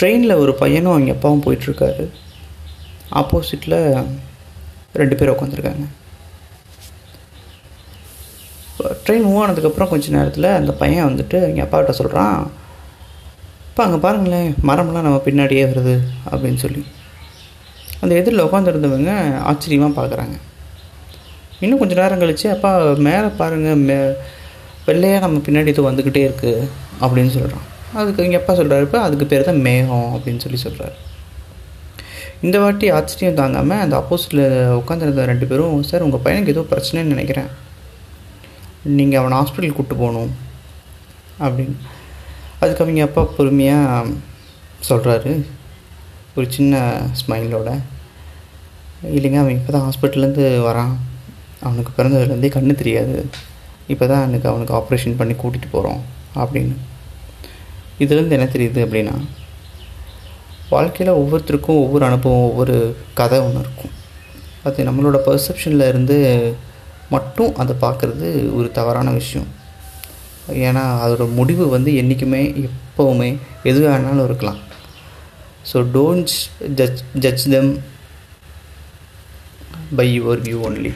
ட்ரெயினில் ஒரு பையனும் அவங்க அப்பாவும் போயிட்டுருக்காரு. ஆப்போசிட்டில் ரெண்டு பேர் உட்காந்துருக்காங்க ட்ரெயின் மூவ் ஆனதுக்கப்புறம் கொஞ்ச நேரத்தில் அந்த பையன் வந்துட்டு எங்கள் அப்பாக்கிட்ட சொல்கிறான் இப்போ அங்கே பாருங்களேன் மரமெல்லாம் நம்ம பின்னாடியே வருது அப்படின்னு சொல்லி. அந்த எதிரில் உட்காந்துருந்தவங்க ஆச்சரியமாக பார்க்குறாங்க இன்னும் கொஞ்சம் நேரம் கழித்து அப்பா மேலே பாருங்கள் மே வெள்ளையாக நம்ம பின்னாடி இது வந்துக்கிட்டே இருக்குது அப்படின்னு சொல்கிறான் அதுக்கு எங்கள் அப்பா சொல்கிறாரு இப்போ அதுக்கு பேர் தான் மேகம் அப்படின்னு சொல்லி சொல்கிறாரு இந்த வாட்டி ஆச்சரியம் தாங்காமல் அந்த ஆப்போசிட்டில் உட்காந்துருந்த ரெண்டு பேரும் சார் உங்கள் பையனுக்கு ஏதோ பிரச்சனைன்னு நினைக்கிறேன். நீங்கள் அவனை ஹாஸ்பிட்டல் கூப்பிட்டு போகணும். அப்படின்னு. அதுக்கு அவங்க அப்பா பொறுமையாக சொல்கிறாரு ஒரு சின்ன ஸ்மைலோட. இல்லைங்க அவன் இப்போ தான் ஹாஸ்பிட்டல்லேருந்து வரான். அவனுக்கு பிறந்ததுலேருந்தே கண்ணு தெரியாது. இப்போ தான் எனக்கு அவனுக்கு ஆப்ரேஷன் பண்ணி கூட்டிகிட்டு போகிறோம் அப்படின்னு. இதுலேருந்து என்ன தெரியுது அப்படின்னா வாழ்க்கையில் ஒவ்வொருத்தருக்கும் ஒவ்வொரு அனுபவம் ஒவ்வொரு கதை ஒன்று இருக்கும். அது நம்மளோட பர்செப்ஷனில் இருந்து மட்டும் அதை பார்க்குறது ஒரு தவறான விஷயம். ஏன்னா அதோட முடிவு வந்து என்றைக்குமே எப்போவுமே எது வேணாலும் இருக்கலாம். So don't judge judge them by your view only